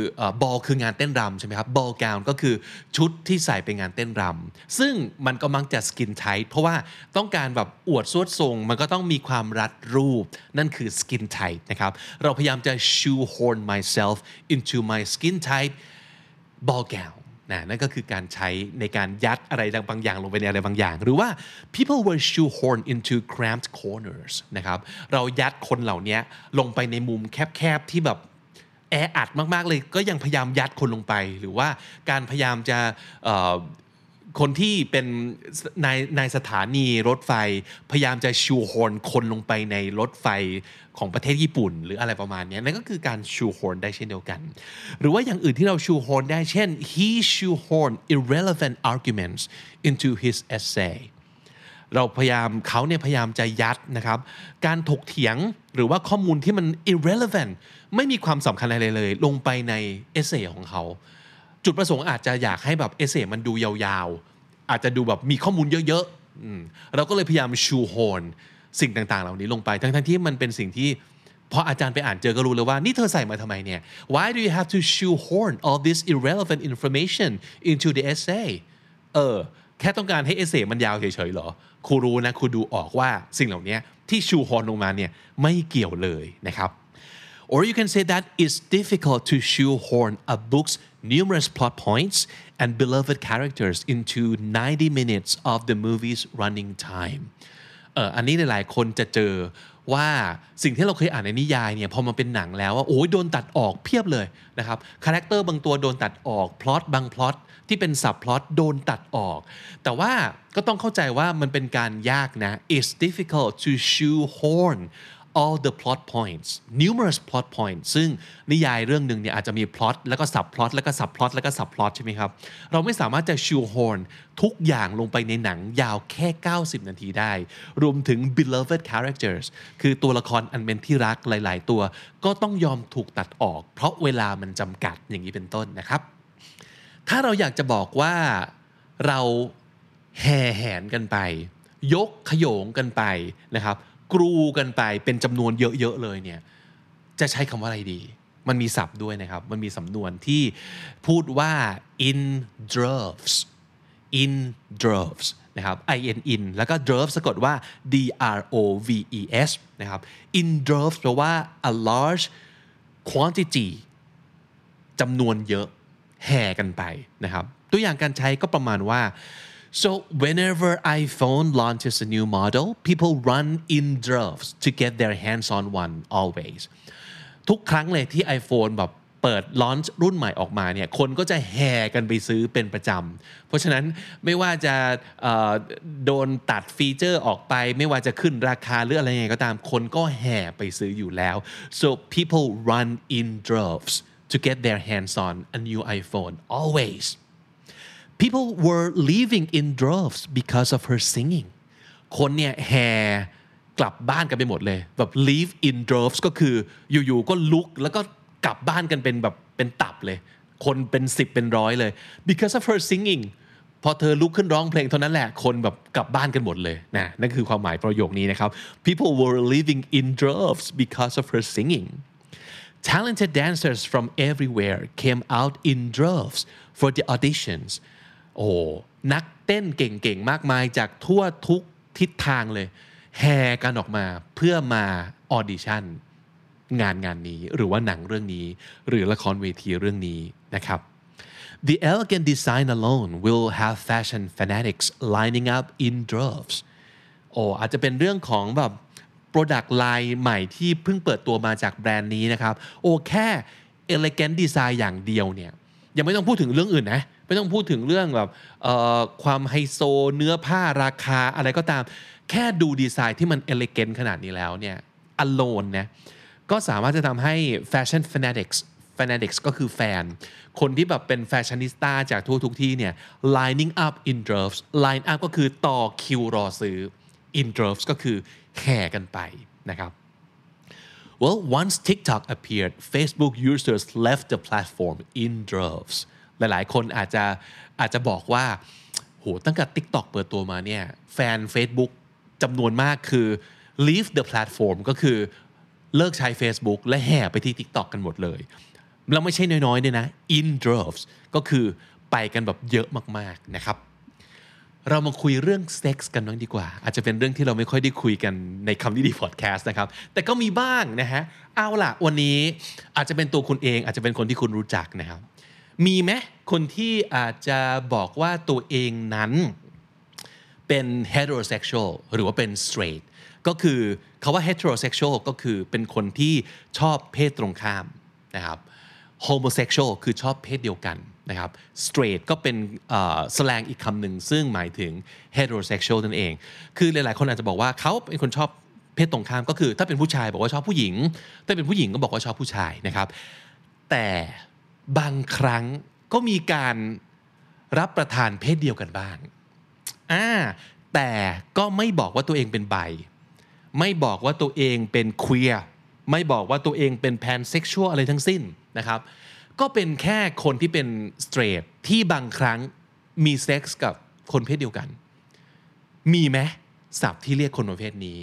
บ ball คืองานเต้นรำใช่ไหมครับ ball gown ก็คือชุดที่ใส่ไปงานเต้นรำซึ่งมันก็มักจะ skin tight เพราะว่าต้องการแบบอวดสวดทรง มันก็ต้องมีความรัดรูป นั่นคือ skin tight นะครับเราพยายามจะ shoehorn myself into my skin tight ball gown นะนั่นก็คือการใช้ในการยัดอะไรบางอย่างลงไปในอะไรบางอย่าง หรือว่า people were shoehorned into cramped corners นะครับเรายัดคนเหล่านี้ลงไปในมุมแคบๆที่แบบแออัดมากๆเลยก็ยังพยายามยัดคนลงไป หรือว่าการพยายามจะคนที่เป็นในในสถานีรถไฟ พยายามจะชูฮอนคนลงไปในรถไฟ ของประเทศญี่ปุ่น หรืออะไรประมาณนี้นั่นก็คือการชูฮอนได้เช่นเดียวกัน หรือว่าอย่างอื่นที่เราชูฮอนได้เช่น he shoehorn irrelevant arguments into his essay เราพยายามเขาเนี่ยพยายามจะยัดนะครับ การถกเถียงหรือว่าข้อมูลที่มัน irrelevant ไม่มีความสำคัญอะไรเลย ลงไปในเอเซของเขา จุดประสงค์อาจจะอยากให้แบบเอเซมันดูยาวๆ อาจจะดูแบบมีข้อมูลเยอะๆอเราก็เลยพยายามชูโฮน สิ่งต่างๆ เหล่านี้ลงไป ทั้งๆที่มันเป็นสิ่งที่พออาจารย์ไปอ่านเจอก็รู้เลยว่า นี่เธอใส่มาทำไมเนี่ย why do you have to shoehorn all this irrelevant information into the essay เออ แค่ต้องการให้เอเซ่มันยาวเฉยๆเหรอครูรู้นะครูดูออกว่าสิ่งเหล่านี้ที่ชูฮอนลงมาเนี่ยไม่เกี่ยวเลยนะครับ Or you can say that it's difficult to shoehorn a book's numerous plot points and beloved characters into 90 minutes of the movie's running time เอออันนี้หลาย ๆ คนจะเจอว่าสิ่งที่เราเคยอ่านในนิยายเนี่ยพอมาเป็นหนังแล้วว่าโอ้ยโดนตัดออกเพียบเลยนะครับcharacter บางตัวโดนตัดออกพล็อตบางพล็อตที่เป็น subplot โดนตัดออก แต่ว่าก็ต้องเข้าใจว่ามันเป็นการยากนะ it's difficult to shoehorn all the plot points numerous plot points ซึ่งนิยายเรื่องหนึ่งเนี่ยอาจจะมี plot แล้วก็ sub plot แล้วก็ sub plot แล้วก็ sub plot ใช่ไหมครับ เราไม่สามารถจะ shoehorn ทุกอย่างลงไปในหนังยาวแค่ 90 นาทีได้ รวมถึง beloved characters คือตัวละครอันเป็นที่รักหลาย ๆ ตัวก็ต้องยอมถูกตัดออก เพราะเวลามันจำกัดอย่างนี้เป็นต้นนะครับ ถ้าเราอยากจะบอกว่าเราแห่แหนกันไป ยกขโยงกันไปนะครับ กรูกันไปเป็นจำนวนเยอะๆเลยเนี่ยจะใช้คำว่าอะไรดี มันมีศัพท์ด้วยนะครับ มันมีสำนวนที่พูดว่า in droves in droves นะครับ i n in แล้วก็ droves สะกดว่า d r o v e s นะครับ in droves แปลว่า a large quantity จำนวนเยอะแห่กันไปนะครับ ตัวอย่างการใช้ก็ประมาณว่า so whenever iPhone launches a new model people run in droves to get their hands on one always ทุกครั้งเลยที่ iPhone แบบเปิดลอนช์รุ่นใหม่ออกมาเนี่ยคนก็จะแห่กันไปซื้อเป็นประจำ เพราะฉะนั้นไม่ว่าจะโดนตัดฟีเจอร์ออกไป ไม่ว่าจะขึ้นราคาหรืออะไรยังไงก็ตามคนก็แห่ไปซื้ออยู่แล้ว so people run in droves to get their hands on a new iPhone always people were leaving in droves because of her singing คนเนี่ยแห่กลับบ้านกันไปหมดเลยแบบ leave in droves ก็คืออยู่ๆก็ลุกแล้วก็กลับบ้านกันเป็นแบบเป็นตับเลย คนเป็นสิบเป็นร้อยเลย because of her singing พอเธอลุกขึ้นร้องเพลงเท่านั้นแหละ คนแบบกลับบ้านกันหมดเลยนะนั่นคือความหมายประโยคนี้นะครับ people were leaving in droves because of her singing talented dancers from everywhere came out in droves for the auditions โ อ้นักเต้นเก่งๆ มากมายจากทั่วทุกทิศทางเลย แห่กันออกมาเพื่อมาออดิชั่นงานงานนี้หรือว่าหนังเรื่องนี้ หรือละครเวทีเรื่องนี้นะครับ The elegant design alone will have fashion fanatics lining up in droves โอ้อาจจะเป็นเรื่องของแบบ Product line ใหม่ที่เพิ่งเปิดตัวมาจากแบรนด์นี้นะครับ โอ้แค่ elegant design อย่างเดียวเนี่ยยังไม่ต้องพูดถึงเรื่องอื่นนะ ไม่ต้องพูดถึงเรื่องแบบความไฮโซเนื้อผ้าราคาอะไรก็ตาม แค่ดูดีไซน์ที่มัน elegant ขนาดนี้แล้วเนี่ย alone นะก็สามารถจะทำให้ fashion fanatics fanatics ก็คือแฟน คนที่แบบเป็นแฟชั่นนิสต้าจากทั่วทุกที่เนี่ย lining up in droves line up ก็คือต่อคิวรอซื้อ in droves ก็คือแห่กันไปนะครับ Well once TikTok appeared Facebook users left the platform in droves หลายๆ คนอาจจะอาจจะบอกว่าโหตั้งแต่ TikTok เปิดตัวมาเนี่ยแฟน Facebook จำนวนมากคือ leave the platform ก็คือเลิกใช้ Facebook และแห่ไปที่ TikTok กันหมดเลยแล้วไม่ใช่น้อยๆเนี่ยนะ in droves ก็คือไปกันแบบเยอะมากๆนะครับ เรามาคุยเรื่องเซ็กส์กันน้อยดีกว่า อาจจะเป็นเรื่องที่เราไม่ค่อยได้คุยกันในคำนี้ดีพอดแคสต์นะครับ แต่ก็มีบ้างนะฮะ เอาล่ะ วันนี้อาจจะเป็นตัวคุณเองอาจจะเป็นคนที่คุณรู้จักนะครับ มีไหมคนที่อาจจะบอกว่าตัวเองนั้นเป็น heterosexual หรือว่าเป็น straight ก็คือคาว่า heterosexual ก็คือเป็นคนที่ชอบเพศตรงข้ามนะครับ homosexual คือชอบเพศเดียวกันนะครับ straight ก็เป็นสแลงอีกคำหนึ่งซึ่งหมายถึง heterosexual นั่นเอง คือหลายๆ คนอาจจะบอกว่าเขาเป็นคนชอบเพศตรงข้ามก็คือ ถ้าเป็นผู้ชายบอกว่าชอบผู้หญิง ถ้าเป็นผู้หญิงก็บอกว่าชอบผู้ชายนะครับ แต่ บางครั้งก็มีการรับประทานเพศเดียวกันบ้างอ่าแต่ก็ไม่บอกว่าตัวเองเป็นไบไม่บอกว่าตัวเองเป็นควียไม่บอกว่าตัวเองเป็นแพนเซ็กชวลอะไรทั้งสิ้นนะครับ ก็เป็นแค่คนที่เป็นสเตรทที่บางครั้งมีเซ็กส์กับคนเพศเดียวกัน มีไหมศัพท์ที่เรียกคนประเภทนี้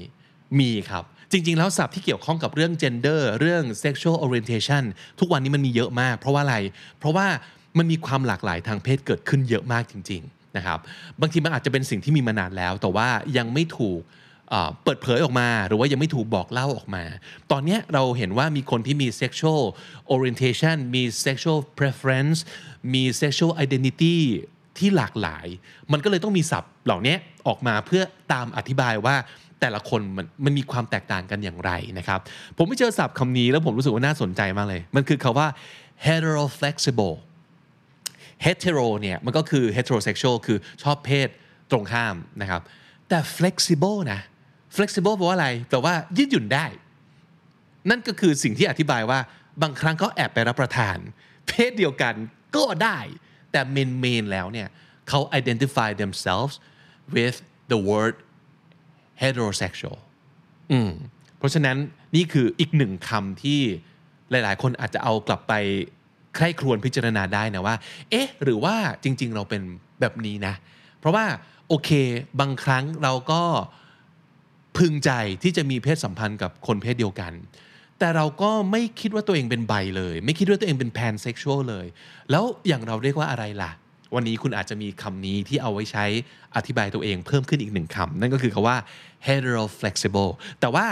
มีครับ จริง ๆ แล้วศัพท์ที่เกี่ยวข้องกับเรื่อง gender เรื่อง sexual orientation ทุกวันนี้มันมีเยอะมาก เพราะว่าอะไร เพราะว่ามันมีความหลากหลายทางเพศเกิดขึ้นเยอะมากจริง ๆ นะครับ บางทีมันอาจจะเป็นสิ่งที่มีมานานแล้ว แต่ว่ายังไม่ถูกเปิดเผยออกมาหรือว่ายังไม่ถูกบอกเล่าออกมา ตอนนี้เราเห็นว่ามีคนที่มี sexual orientation มี sexual preference มี sexual identity ที่หลากหลาย มันก็เลยต้องมีศัพท์เหล่านี้ออกมาเพื่อตามอธิบายว่า แต่ละคนมันมันมีความแตกต่างกันอย่างไรนะครับผมไปเจอศัพท์คำนี้แล้วผมรู้สึกว่าน่าสนใจมากเลย มันคือคาว่า hetero flexible hetero เนี่ยมันก็คือ heterosexual คือชอบเพศตรงข้ามนะครับ แต่ flexible นะ flexible แปลว่าอะไรแปลว่ายืดหยุ่นได้ นั่นก็คือสิ่งที่อธิบายว่าบางครั้งเขาแอบไปรับประทาน เพศเดียวกันก็ได้ แต่เมนเมนแล้วเนี่ยเขา identify themselves with the word heterosexual อืมเพราะฉะนั้นนี่คืออีกหนึ่งคำที่หลาย ๆ คนอาจจะเอากลับไปใคร่ครวญพิจารณาได้นะว่า เอ๊ะ หรือว่าจริง ๆ เราเป็นแบบนี้นะ เพราะว่าโอเค บางครั้งเราก็พึงใจที่จะมีเพศสัมพันธ์กับคนเพศเดียวกัน แต่เราก็ไม่คิดว่าตัวเองเป็น bi เลย ไม่คิดว่าตัวเองเป็น pansexual เลย แล้วอย่างเราเรียกว่าอะไรล่ะ วันนี้คุณอาจจะมีคำนี้ที่เอาไว้ใช้อธิบายตัวเองเพิ่มขึ้นอีกหนึ่งคำนั่นก็คือคาว่า hetero flexible แต่ว่า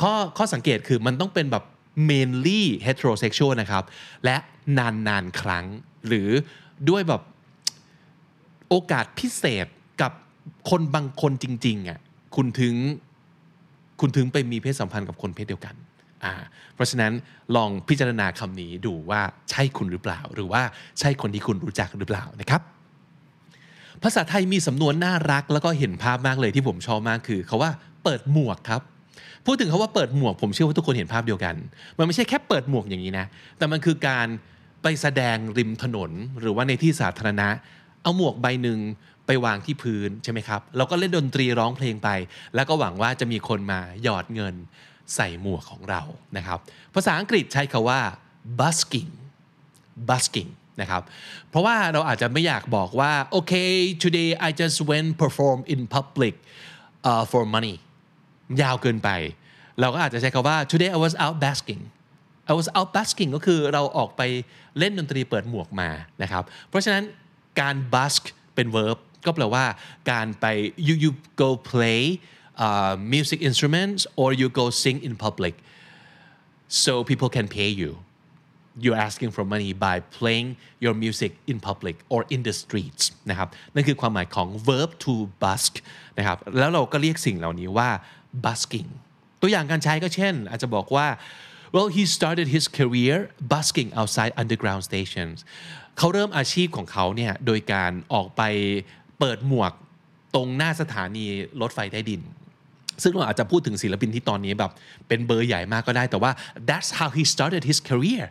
ข้อข้อสังเกตคือมันต้องเป็นแบบ mainly heterosexual นะครับ และนานๆครั้ง หรือด้วยแบบโอกาสพิเศษกับคนบางคนจริงๆอะคุณถึงคุณถึงไปมีเพศสัมพันธ์กับคนเพศเดียวกันอ่าเพราะฉะนั้นลองพิจารณาคำนี้ดูว่าใช่คุณหรือเปล่า หรือว่าใช่คนที่คุณรู้จักหรือเปล่านะครับ ภาษาไทยมีสำนวนน่ารักแล้วก็เห็นภาพมากเลยที่ผมชอบมากคือเขาว่าเปิดหมวกครับพูดถึงเขาว่าเปิดหมวกผมเชื่อว่าทุกคนเห็นภาพเดียวกัน มันไม่ใช่แค่เปิดหมวกอย่างนี้นะ แต่มันคือการไปแสดงริมถนน หรือว่าในที่สาธารณะ เอาหมวกใบหนึ่งไปวางที่พื้นใช่ไหมครับเราก็เล่นดนตรีร้องเพลงไป แล้วก็หวังว่าจะมีคนมาหยอดเงินใส่หมวกของเรานะครับ ภาษาอังกฤษใช้คาว่า busking busking นะครับ เพราะว่าเราอาจจะไม่อยากบอกว่าโอเค today I just went perform in public uh, for money ยาวเกินไป เราก็อาจจะใช้คาว่า today I was out basking I was out basking ก็คือเราออกไปเล่นดนตรีเปิดหมวกมานะครับ เพราะฉะนั้นการ busk เป็น verb ก็แปลว่าการไป you you go play uh, music instruments or you go sing in public so people can pay you you're asking for money by playing your music in public or in the streets นะครับนั่นคือความหมายของ verb to busk นะครับแล้วเราก็เรียกสิ่งเหล่านี้ว่า busking ตัวอย่างการใช้ก็เช่น อาจจะบอกว่า well he started his career busking outside underground stations เขาเริ่มอาชีพของเขาเนี่ยโดยการออกไปเปิดหมวกตรงหน้าสถานีรถไฟใต้ดิน ซึ่งเราอาจจะพูดถึงศิลปินที่ตอนนี้แบบเป็นเบอร์ใหญ่มากก็ได้แต่ว่า that's how he started his career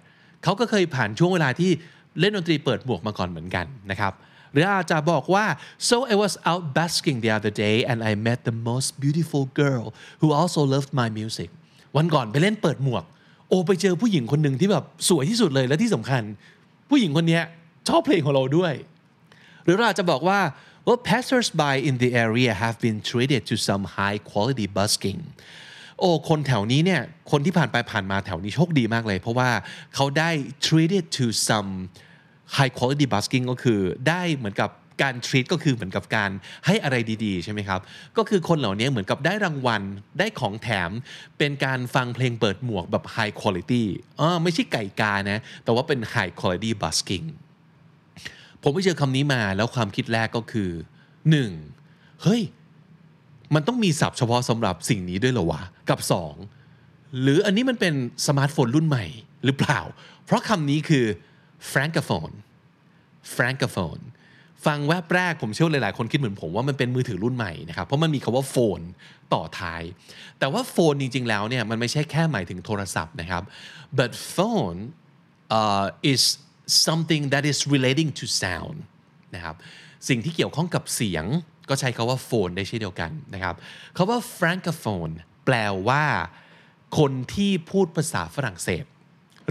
เขาก็เคยผ่านช่วงเวลาที่เล่นดนตรีเปิดหมวกมาก่อนเหมือนกันนะครับหรืออาจจะบอกว่า so I was out basking the other day and I met the most beautiful girl who also loved my music วันก่อนไปเล่นเปิดหมวก โอ้ไปเจอผู้หญิงคนหนึ่งที่แบบสวยที่สุดเลยและที่สำคัญ ผู้หญิงคนนี้ชอบเพลงของเราด้วย หรือเราอาจจะบอกว่า well passers-by in the area have been treated to some high quality busking โอ้คนแถวนี้เนี่ยคนที่ผ่านไปผ่านมาแถวนี้โชคดีมากเลย เพราะว่าเขาได้ treated to some high quality busking ก็คือได้เหมือนกับการ treat ก็คือเหมือนกับการให้อะไรดีๆ ใช่ไหมครับ ก็คือคนเหล่านี้เหมือนกับได้รางวัลได้ของแถม เป็นการฟังเพลงเปิดหมวกแบบ high quality อ๋อไม่ใช่ไก่กานะ แต่ว่าเป็น high quality busking ผมไปเจอคำนี้มาแล้วความคิดแรกก็คือ 1. เฮ้ย มันต้องมีศัพท์เฉพาะสำหรับสิ่งนี้ด้วยเหรอวะ กับ 2. หรืออันนี้มันเป็นสมาร์ทโฟนรุ่นใหม่หรือเปล่า เพราะคำนี้คือ francophone francophone ฟังแวบแรกผมเชื่อหลาย ๆ คนคิดเหมือนผมว่ามันเป็นมือถือรุ่นใหม่นะครับเพราะมันมีคาว่าโฟนต่อท้าย แต่ว่าโฟนจริง ๆ แล้วเนี่ยมันไม่ใช่แค่หมายถึงโทรศัพท์นะครับ but phone uh, is something that is relating to sound นะครับสิ่งที่เกี่ยวข้องกับเสียง ก็ใช้คาว่าโฟนได้เช่นเดียวกันนะครับคาว่า francophone แปลว่า คนที่พูดภาษาฝรั่งเศส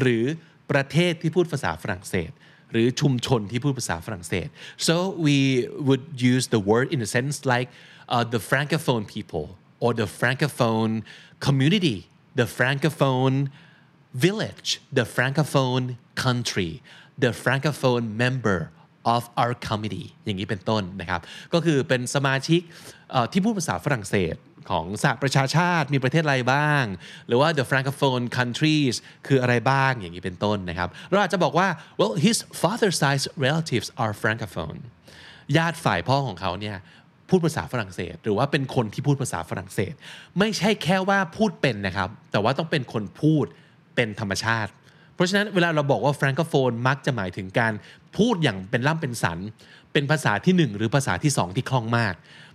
หรือประเทศที่พูดภาษาฝรั่งเศส หรือชุมชนที่พูดภาษาฝรั่งเศส so we would use the word in a sense like uh, the francophone people or the francophone community the francophone village the francophone country the francophone member of our committee อย่างนี้เป็นต้นนะครับ ก็คือเป็นสมาชิกที่พูดภาษาฝรั่งเศสของสหประชาชาติมีประเทศอะไรบ้าง หรือว่า the francophone countries คืออะไรบ้างอย่างนี้เป็นต้นนะครับ เราอาจจะบอกว่า well his father side relatives are francophone ญาติฝ่ายพ่อของเขาเนี่ยพูดภาษาฝรั่งเศส หรือว่าเป็นคนที่พูดภาษาฝรั่งเศส ไม่ใช่แค่ว่าพูดเป็นนะครับ แต่ว่าต้องเป็นคนพูดเป็นธรรมชาติ เพราะฉะนั้นเวลาเราบอกว่า francophone มักจะหมายถึงการพูดอย่างเป็นล่ำเป็นสัน เป็นภาษาที่หนึ่งหรือภาษาที่สองที่คล่องมาก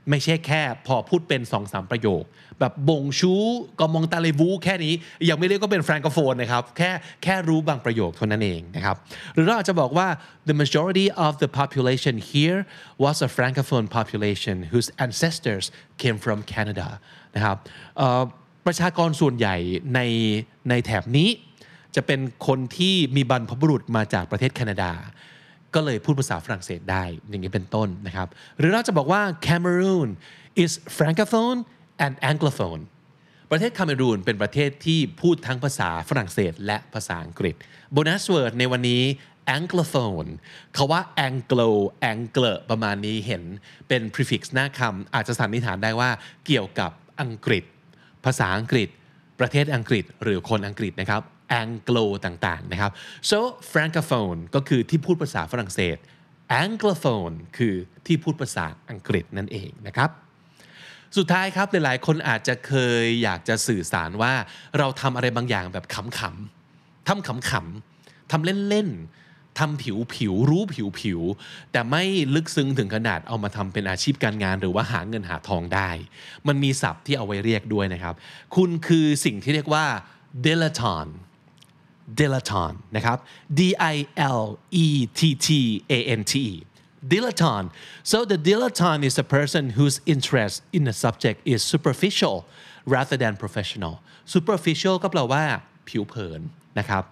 ไม่ใช่แค่พอพูดเป็นสองสามประโยค แบบบงชูก็มองตาเลวูแค่นี้ยังไม่เรียกก็เป็น francophone นะครับแค่แค่รู้บางประโยคเท่านั้นเองนะครับหรือเราอาจจะบอกว่า the majority of the population here was a francophone population whose ancestors came from Canada นะครับประชากรส่วนใหญ่ในในแถบนี้ จะเป็นคนที่มีบรรพบุรุษมาจากประเทศแคนาดา ก็เลยพูดภาษาฝรั่งเศสได้ อย่างนี้เป็นต้นนะครับ หรือเราจะบอกว่า Cameroon is francophone and anglophone ประเทศคาเมรูนเป็นประเทศที่พูดทั้งภาษาฝรั่งเศสและภาษาอังกฤษ bonus word ในวันนี้ anglophone คาว่า anglo angle ประมาณนี้เห็นเป็น prefix หน้าคำอาจจะสันนิษฐานได้ว่าเกี่ยวกับอังกฤษ ภาษาอังกฤษ ประเทศอังกฤษหรือคนอังกฤษนะครับ anglo ต่างๆนะครับ so francophone ก็คือที่พูดภาษาฝรั่งเศส anglophone คือที่พูดภาษาอังกฤษนั่นเองนะครับสุดท้ายครับหลายๆ คนอาจจะเคยอยากจะสื่อสารว่าเราทำอะไรบางอย่างแบบขำๆทำขำๆทำเล่นๆทำผิวผิวๆรู้ผิวผิวๆแต่ไม่ลึกซึ้งถึงขนาดเอามาทำเป็นอาชีพการงาน หรือว่าหาเงินหาทองได้ มันมีศัพท์ที่เอาไว้เรียกด้วยนะครับ คุณคือสิ่งที่เรียกว่า dilettante dilettante นะครับ D I L E T T A N T E dilettante so the dilettante is a person whose interest in a subject is superficial rather than professional superficial ก็แปลว่าผิวเผินนะครับ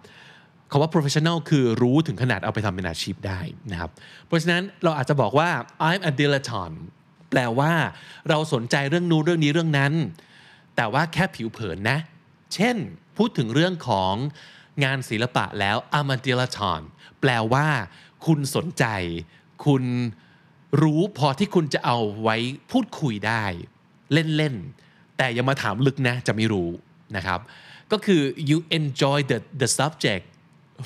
คำว่า professional คือรู้ถึงขนาดเอาไปทำเป็นอาชีพได้นะครับ เพราะฉะนั้นเราอาจจะบอกว่า I'm a dilettante แปลว่าเราสนใจเรื่องนู้นเรื่องนี้เรื่องนั้น แต่ว่าแค่ผิวเผินนะ เช่น พูดถึงเรื่องของ งานศิลปะแล้ว I'm a d i l a t o n แปลว่า คุณสนใจ คุณรู้พอที่คุณจะเอาไว้พูดคุยได้ เล่นๆ แต่อย่ามาถามลึกนะ จะไม่รู้นะครับ ก็คือ you enjoy the the subject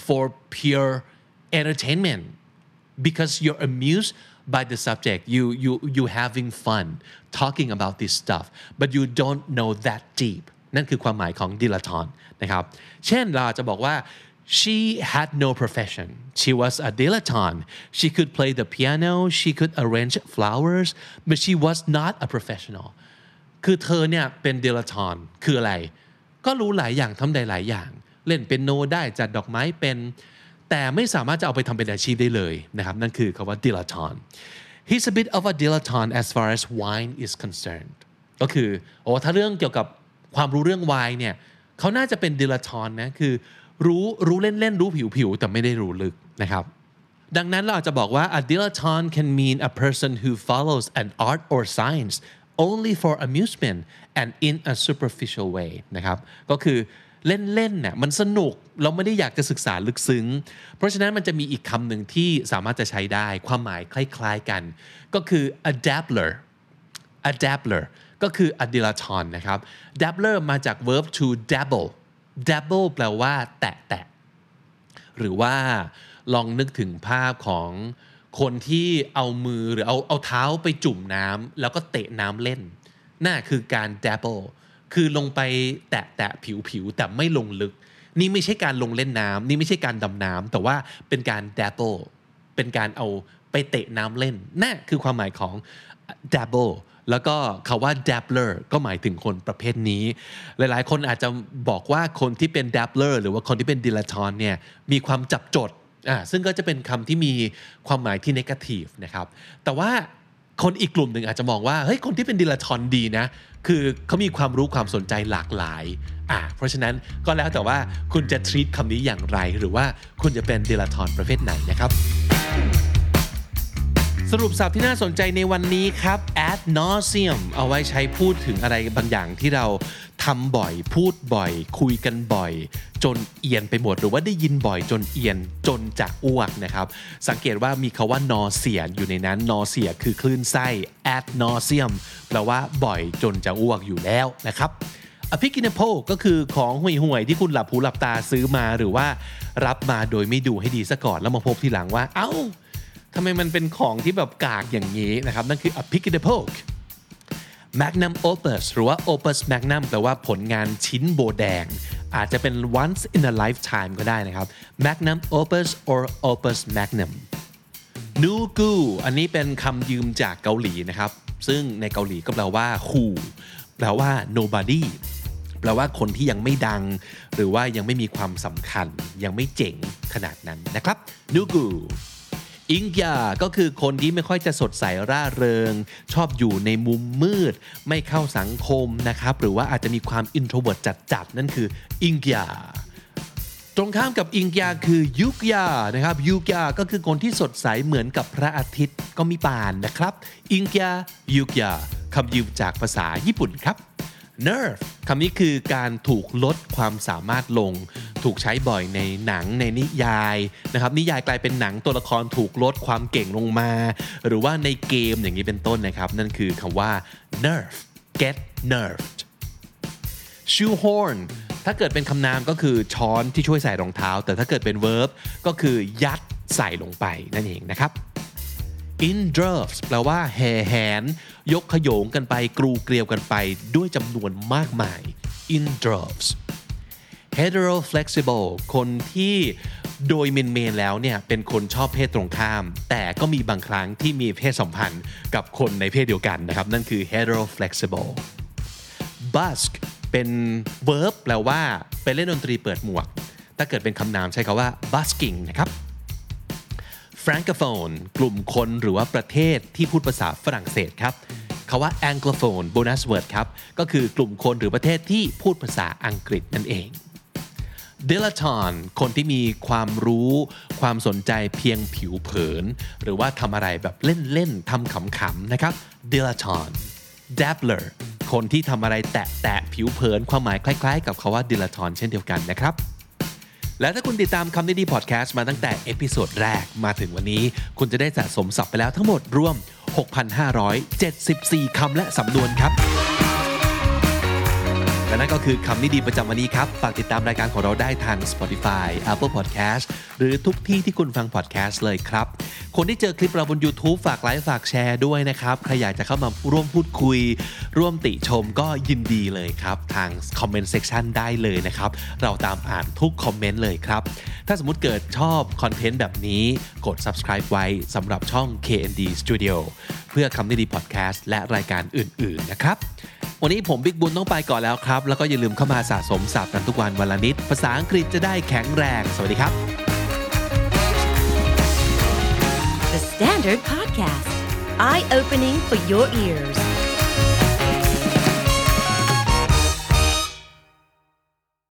for pure entertainment because you're amused by the subject you you you having fun talking about this stuff but you don't know that deep นั่นคือความหมายของ dilettante นะครับ เช่นเราจะบอกว่า she had no profession she was a dilettante she could play the piano she could arrange flowers but she was not a professional คือเธอเนี่ยเป็น dilettante คืออะไร ก็รู้หลายอย่างทำได้หลายอย่าง เล่นเป็นโนได้จัดดอกไม้เป็น แต่ไม่สามารถจะเอาไปทำเป็นอาชีพได้เลยนะครับ นั่นคือคำว่า dilettante he's a bit of a dilettante as far as wine is concerned ก็คือโอ้ถ้าเรื่องเกี่ยวกับ ความรู้เรื่องไวน์เนี่ยเขาน่าจะเป็น dilettante นะคือรู้รู้เล่นๆรู้ผิวๆแต่ไม่ได้รู้ลึกนะครับดังนั้นเราอาจจะบอกว่า a dilettante can mean a person who follows an art or science only for amusement and in a superficial way นะครับ ก็คือเล่นๆเนี่ยมันสนุกเราไม่ได้อยากจะศึกษาลึกซึ้ง เพราะฉะนั้นมันจะมีอีกคำหนึ่งที่สามารถจะใช้ได้ ความหมายคล้ายๆกัน ก็คือ a dabbler a dabbler ก็คือ a dilettante นะครับ dabbler มาจาก verb to dabble dabble แปลว่าแตะแตะหรือว่าลองนึกถึงภาพของคนที่เอามือหรือเอาเอาเท้าไปจุ่มน้ำแล้วก็เตะน้ำเล่นน่าคือการ dabble คือลงไปแตะแตะผิวผิวแต่ไม่ลงลึก นี่ไม่ใช่การลงเล่นน้ำนี่ไม่ใช่การดำน้ำแต่ว่าเป็นการ dabble เป็นการเอาไปเตะน้ำเล่นนั่นคือความหมายของ dabble แล้วก็คาว่า dabbler ก็หมายถึงคนประเภทนี้ หลายๆ คนอาจจะบอกว่าคนที่เป็น dabbler หรือว่าคนที่เป็น dilettante เนี่ยมีความจับจดอ่าซึ่งก็จะเป็นคำที่มีความหมายที่ negative นะครับ แต่ว่าคนอีกกลุ่มหนึ่งอาจจะมองว่าเฮ้ยคนที่เป็น dilettante ดีนะ คือเขามีความรู้ความสนใจหลากหลายอ่าเพราะฉะนั้นก็แล้วแต่ว่าคุณจะ treat คำนี้อย่างไร หรือว่าคุณจะเป็น dilettante ประเภทไหนนะครับ สรุปศัพท์ที่น่าสนใจในวันนี้ครับ ad nauseum เอาไว้ใช้พูดถึงอะไรบางอย่างที่เราทำบ่อย พูดบ่อย คุยกันบ่อย จนเอียนไปหมด หรือว่าได้ยินบ่อยจนเอียนจนจะอ้วกนะครับ สังเกตว่ามีคาว่า nausea อยู่ในนั้น nausea คือคลื่นไส้ ad nauseum แปลว่าบ่อยจนจะอ้วกอยู่แล้วนะครับอภิกินโพก็คือของห่วยๆที่คุณหลับหูหลับตาซื้อมาหรือว่ารับมาโดยไม่ดูให้ดีซะก่อนแล้วมาพบทีหลังว่า เอ้า ทำไมมันเป็นของที่แบบกากอย่างนี้นะครับ นั่นคือ a pick in the poke magnum opus หรือว่า opus magnum แปลว่าผลงานชิ้นโบแดง อาจจะเป็น once in a lifetime ก็ได้นะครับ magnum opus or opus magnum นูกูอันนี้เป็นคำยืมจากเกาหลีนะครับ ซึ่งในเกาหลีก็แปลว่า who แปลว่า nobody แปลว่าคนที่ยังไม่ดัง หรือว่ายังไม่มีความสำคัญ ยังไม่เจ๋งขนาดนั้นนะครับนูกู อิงยาก็คือคนที่ไม่ค่อยจะสดใสร่าเริง ชอบอยู่ในมุมมืด ไม่เข้าสังคมนะครับ หรือว่าอาจจะมีความ introvert จัดๆ นั่นคืออิงยาตรงข้ามกับอิงยาคือยุกยานะครับยุกยาก็คือคนที่สดใสเหมือนกับพระอาทิตย์ก็มีปานนะครับ อิงยายุกยาคำยืมจากภาษาญี่ปุ่นครับ nerve คำนี้คือการถูกลดความสามารถลง ถูกใช้บ่อยในหนังในนิยายนะครับนิยายกลายเป็นหนังตัวละครถูกลดความเก่งลงมา หรือว่าในเกมอย่างนี้เป็นต้นนะครับ นั่นคือคำว่า nerve get nerved shoehorn ถ้าเกิดเป็นคำนามก็คือช้อนที่ช่วยใส่รองเท้า แต่ถ้าเกิดเป็น verb ก็คือยัดใส่ลงไปนั่นเองนะครับ in droves แปลว่าแห่แหน ยกขโยงกันไปกรูเกลียวกันไปด้วยจำนวนมากมาย in droves hetero flexible คนที่โดยเมนเมนแล้วเนี่ยเป็นคนชอบเพศตรงข้าม แต่ก็มีบางครั้งที่มีเพศสัมพันธ์กับคนในเพศเดียวกันนะครับ นั่นคือ hetero flexible busk เป็น verb แปลว่าไปเล่นดนตรีเปิดหมวก ถ้าเกิดเป็นคำนามใช้คาว่า busking นะครับ francophone กลุ่มคนหรือว่าประเทศที่พูดภาษาฝรั่งเศสครับคาว่า anglophone bonus word ครับ ก็คือกลุ่มคนหรือประเทศที่พูดภาษาอังกฤษนั่นเอง dilettante คนที่มีความรู้ ความสนใจเพียงผิวเผิน หรือว่าทำอะไรแบบเล่นๆทำขำๆนะครับ dilettante dabbler คนที่ทำอะไรแตะๆผิวเผิน ความหมายคล้ายๆ กับคำว่า dilettante เช่นเดียวกันนะครับ และถ้าคุณติดตามคำนี้ดีพอดแคสต์มาตั้งแต่ episode แรกมาถึงวันนี้ คุณจะได้สะสมศัพท์ไปแล้วทั้งหมดรวม 6,574 คำและสำนวนครับ และนั่นก็คือคำนี้ดีประจำวันนี้ครับ ฝากติดตามรายการของเราได้ทาง Spotify Apple Podcast หรือทุกที่ที่คุณฟัง podcast เลยครับ คนที่เจอคลิปเราบน YouTube ฝากไลค์ฝากแชร์ด้วยนะครับ ใครอยากจะเข้ามาร่วมพูดคุย ร่วมติชมก็ยินดีเลยครับ ทาง comment section ได้เลยนะครับ เราตามอ่านทุกคอมเมนต์เลยครับ ถ้าสมมติเกิดชอบคอนเทนต์แบบนี้กด subscribe ไว้สำหรับช่อง KND Studio เพื่อคำนี้ดี podcast และรายการอื่น ๆ นะครับ วันนี้ผมบิ๊กบุญต้องไปก่อนแล้วครับ แล้วก็อย่าลืมเข้ามาสะสมศัพท์กันทุกวันวันละนิด ภาษาอังกฤษจะได้แข็งแรง สวัสดีครับ The Standard Podcast, eye opening for your ears.